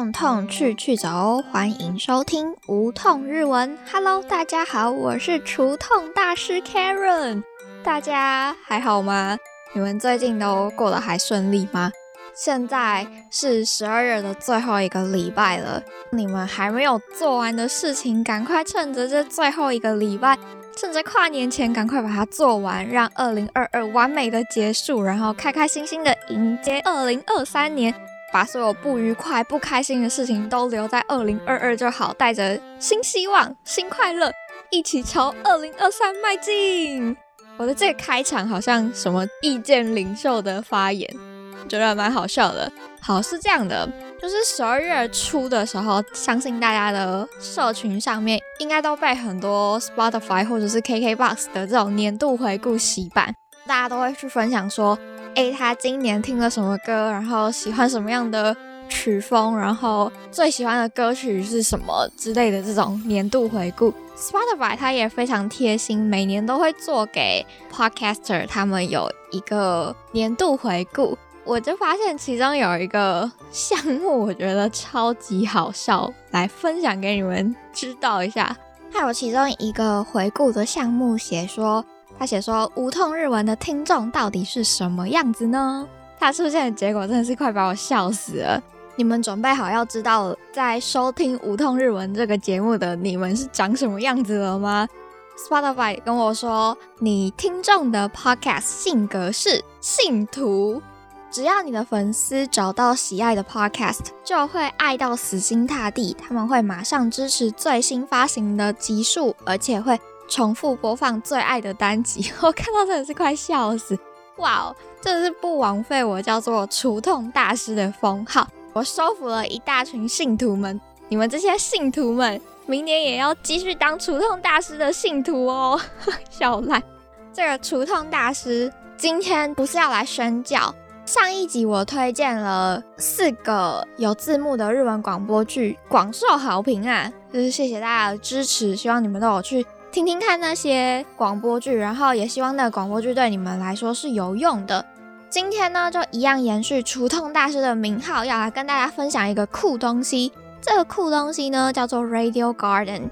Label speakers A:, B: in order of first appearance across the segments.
A: 痛痛去去走，欢迎收听无痛日文。Hello，大家好，我是除痛大师 Karen。大家还好吗？你们最近都过得还顺利吗？现在是十二月的最后一个礼拜了，你们还没有做完的事情，赶快趁着这最后一个礼拜，趁着跨年前赶快把它做完，让二零二二完美的结束，然后开开心心的迎接二零二三年。把所有不愉快、不开心的事情都留在二零二二就好，带着新希望、新快乐，一起朝二零二三迈进。我的这个开场好像什么意见领袖的发言，觉得蛮好笑的。好，是这样的，就是十二月初的时候，相信大家的社群上面应该都被很多 Spotify 或者是 KKBox 的这种年度回顾洗版，大家都会去分享说。A 他今年听了什么歌，然后喜欢什么样的曲风，然后最喜欢的歌曲是什么之类的这种年度回顾。Spotify 它也非常贴心，每年都会做给 Podcaster 他们有一个年度回顾。我就发现其中有一个项目，我觉得超级好笑，来分享给你们知道一下。还有其中一个回顾的项目写说。他写说：“无痛日文的听众到底是什么样子呢？”他出现的结果真的是快把我笑死了。你们准备好要知道在收听无痛日文这个节目的你们是长什么样子了吗？Spotify 跟我说，你听众的 Podcast 性格是信徒，只要你的粉丝找到喜爱的 Podcast，就会爱到死心塌地，他们会马上支持最新发行的集数，而且会。重复播放最爱的单集，我看到真的是快笑死！哇哦，真的是不枉费我叫做除痛大师的封号。我收服了一大群信徒们，你们这些信徒们，明年也要继续当除痛大师的信徒哦！笑烂。这个除痛大师今天不是要来宣教。上一集我推荐了四个有字幕的日文广播剧，广受好评啊！就是谢谢大家的支持，希望你们都有去。听听看那些广播剧，然后也希望那个广播剧对你们来说是有用的。今天呢，就一样延续除痛大师的名号，要来跟大家分享一个酷东西。这个酷东西呢，叫做 Radio Garden。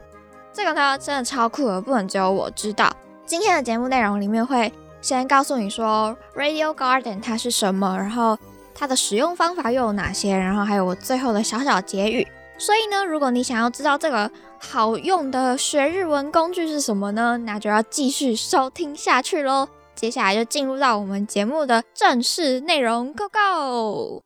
A: 这个呢，真的超酷的，不能只有我知道。今天的节目内容里面会先告诉你说 Radio Garden 它是什么，然后它的使用方法又有哪些，然后还有我最后的小小结语。所以呢，如果你想要知道这个好用的学日文工具是什么呢？那就要继续收听下去喽。接下来就进入到我们节目的正式内容，Go Go！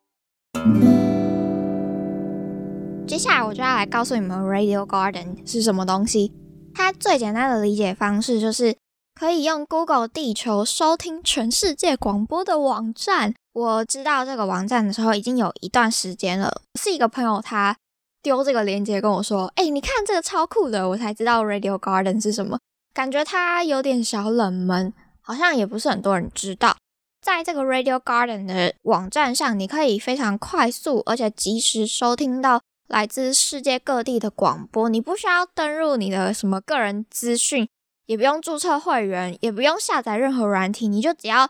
A: 接下来我就要来告诉你们 Radio Garden 是什么东西。它最简单的理解方式就是可以用 Google 地球收听全世界广播的网站。我知道这个网站的时候已经有一段时间了，是一个朋友他。丢这个链接跟我说，哎，你看这个超酷的，我才知道 Radio Garden 是什么，感觉它有点小冷门，好像也不是很多人知道。在这个 Radio Garden 的网站上，你可以非常快速而且及时收听到来自世界各地的广播，你不需要登入你的什么个人资讯，也不用注册会员，也不用下载任何软体，你就只要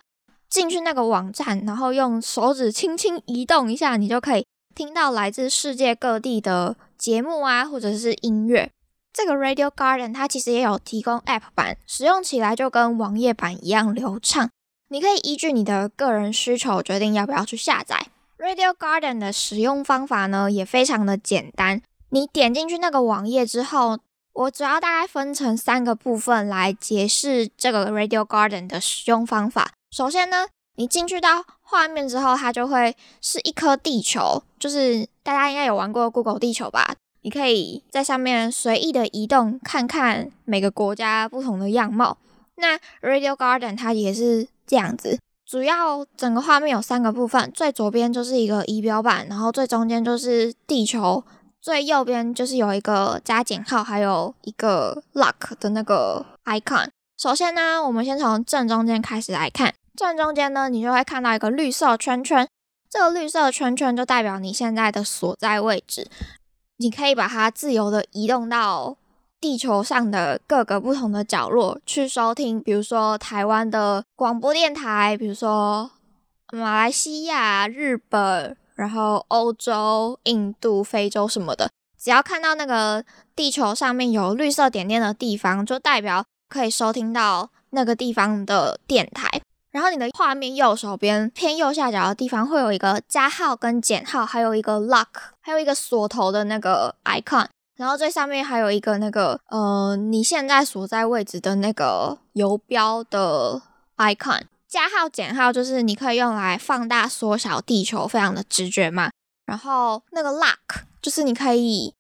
A: 进去那个网站，然后用手指轻轻移动一下，你就可以。听到来自世界各地的节目啊，或者是音乐，这个 Radio Garden 它其实也有提供 App 版，使用起来就跟网页版一样流畅。你可以依据你的个人需求决定要不要去下载。Radio Garden 的使用方法呢也非常的简单，你点进去那个网页之后，我主要大概分成三个部分来解释这个 Radio Garden 的使用方法。首先呢。你进去到画面之后，它就会是一颗地球，就是大家应该有玩过 Google 地球吧？你可以在上面随意的移动，看看每个国家不同的样貌。那 Radio Garden 它也是这样子，主要整个画面有三个部分，最左边就是一个仪表板，然后最中间就是地球，最右边就是有一个加减号，还有一个 Lock 的那个 icon。首先呢，我们先从正中间开始来看。正中间呢，你就会看到一个绿色圈圈，这个绿色圈圈就代表你现在的所在位置。你可以把它自由的移动到地球上的各个不同的角落去收听，比如说台湾的广播电台，比如说马来西亚、日本、然后欧洲、印度、非洲什么的，只要看到那个地球上面有绿色点点的地方，就代表可以收听到那个地方的电台。然后你的画面右手边偏右下角的地方会有一个加号跟减号，还有一个 lock，还有一个锁头的那个 icon。然后最上面还有一个那个呃你现在所在位置的那个游标的 icon。加号减号就是你可以用来放大缩小地球，非常的直觉嘛。然后那个 lock 就是你可以。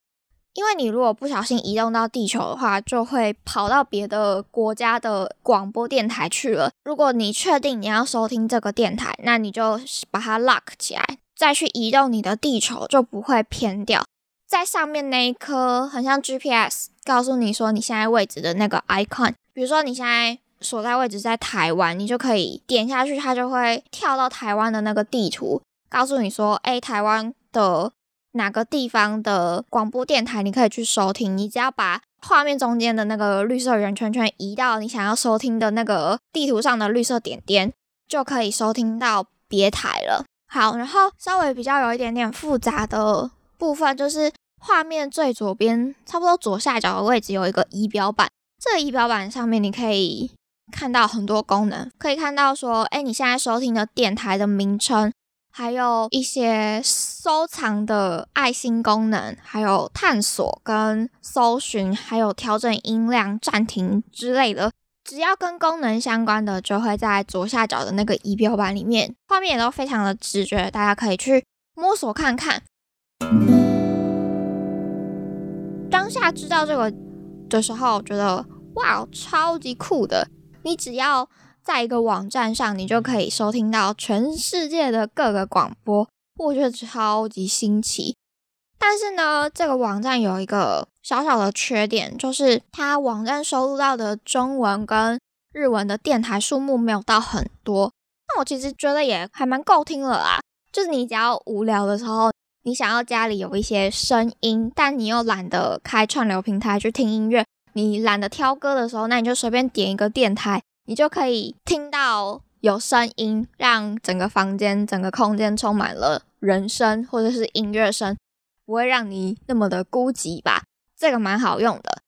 A: 因为你如果不小心移动到地球的话，就会跑到别的国家的广播电台去了。如果你确定你要收听这个电台，那你就把它 lock 起来，再去移动你的地球，就不会偏掉。在上面那一颗很像 GPS，告诉你说你现在位置的那个 icon。比如说你现在所在位置在台湾，你就可以点下去，它就会跳到台湾的那个地图，告诉你说，哎，台湾的。哪个地方的广播电台你可以去收听？你只要把画面中间的那个绿色圆圈圈移到你想要收听的那个地图上的绿色点点，就可以收听到别台了。好，然后稍微比较有一点点复杂的部分，就是画面最左边差不多左下角的位置有一个仪表板，这个仪表板上面你可以看到很多功能，可以看到说，哎，你现在收听的电台的名称。还有一些收藏的爱心功能，还有探索跟搜寻，还有调整音量、暂停之类的，只要跟功能相关的，就会在左下角的那个仪表板里面，画面也都非常的直觉，大家可以去摸索看看。当下知道这个的时候，觉得哇，超级酷的！你只要。在一个网站上，你就可以收听到全世界的各个广播，我觉得超级新奇。但是呢，这个网站有一个小小的缺点，就是它网站收录到的中文跟日文的电台数目没有到很多。那我其实觉得也还蛮够听了啦。就是你只要无聊的时候，你想要家里有一些声音，但你又懒得开串流平台去听音乐，你懒得挑歌的时候，那你就随便点一个电台。你就可以听到有声音，让整个房间、整个空间充满了人声或者是音乐声，不会让你那么的孤寂吧？这个蛮好用的。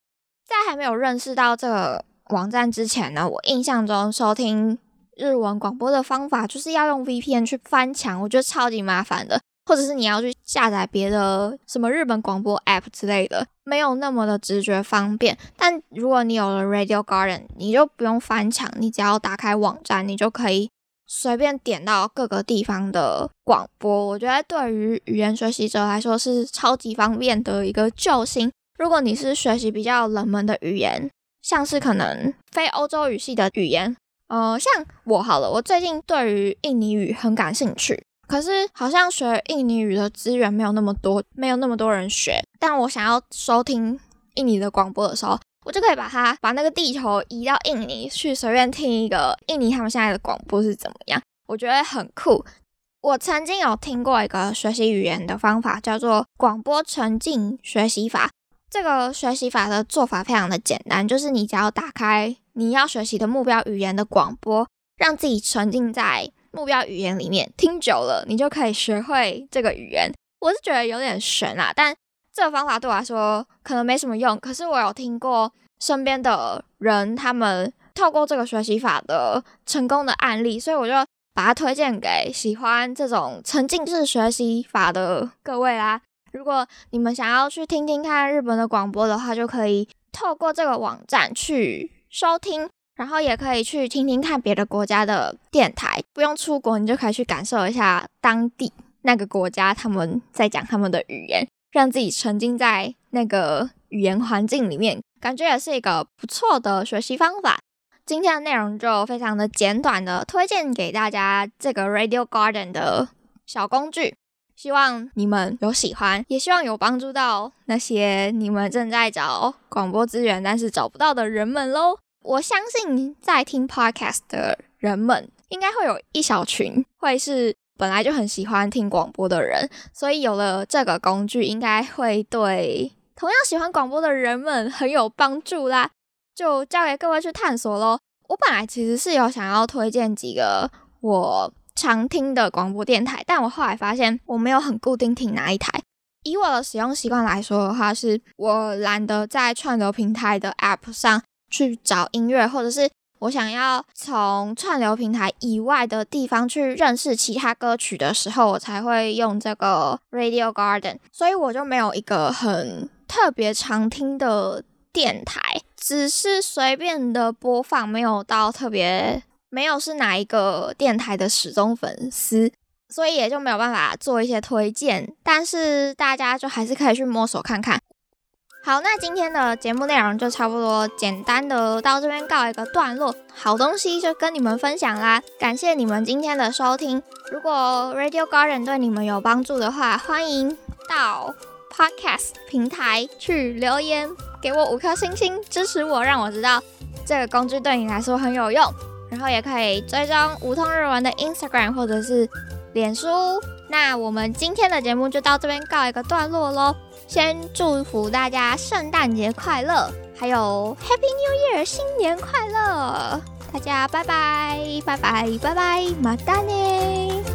A: 在还没有认识到这个网站之前呢，我印象中收听日文广播的方法就是要用 VPN 去翻墙，我觉得超级麻烦的。或者是你要去下载别的什么日本广播 app 之类的，没有那么的直觉方便。但如果你有了 Radio Garden，你就不用翻墙，你只要打开网站，你就可以随便点到各个地方的广播。我觉得对于语言学习者来说是超级方便的一个救星。如果你是学习比较冷门的语言，像是可能非欧洲语系的语言，呃，像我好了，我最近对于印尼语很感兴趣。可是好像学印尼语的资源没有那么多，没有那么多人学。但我想要收听印尼的广播的时候，我就可以把它把那个地球移到印尼去，随便听一个印尼他们现在的广播是怎么样。我觉得很酷。我曾经有听过一个学习语言的方法，叫做广播沉浸学习法。这个学习法的做法非常的简单，就是你只要打开你要学习的目标语言的广播，让自己沉浸在。目标语言里面听久了，你就可以学会这个语言。我是觉得有点悬啊，但这个方法对我来说可能没什么用。可是我有听过身边的人，他们透过这个学习法的成功的案例，所以我就把它推荐给喜欢这种沉浸式学习法的各位啦。如果你们想要去听听看日本的广播的话，就可以透过这个网站去收听。然后也可以去听听看别的国家的电台，不用出国，你就可以去感受一下当地那个国家他们在讲他们的语言，让自己沉浸在那个语言环境里面，感觉也是一个不错的学习方法。今天的内容就非常的简短的推荐给大家这个 Radio Garden 的小工具，希望你们有喜欢，也希望有帮助到那些你们正在找广播资源但是找不到的人们喽。我相信在听 podcast 的人们，应该会有一小群会是本来就很喜欢听广播的人，所以有了这个工具，应该会对同样喜欢广播的人们很有帮助啦。就交给各位去探索喽。我本来其实是有想要推荐几个我常听的广播电台，但我后来发现我没有很固定听哪一台。以我的使用习惯来说的话，是我懒得在串流平台的 App 上去找音乐，或者是我想要从串流平台以外的地方去认识其他歌曲的时候，我才会用这个 Radio Garden。所以我就没有一个很特别常听的电台，只是随便的播放，没有到特别。没有是哪一个电台的始终粉丝，所以也就没有办法做一些推荐。但是大家就还是可以去摸索看看。好，那今天的节目内容就差不多简单的到这边告一个段落。好东西就跟你们分享啦，感谢你们今天的收听。如果 Radio Garden 对你们有帮助的话，欢迎到 Podcast 平台去留言，给我五颗星星支持我，让我知道这个工具对你来说很有用。然后也可以追踪无痛日文的 Instagram 或者是脸书。那我们今天的节目就到这边告一个段落喽。先祝福大家圣诞节快乐，还有 Happy New Year 新年快乐！大家拜拜拜拜拜拜，马达呢？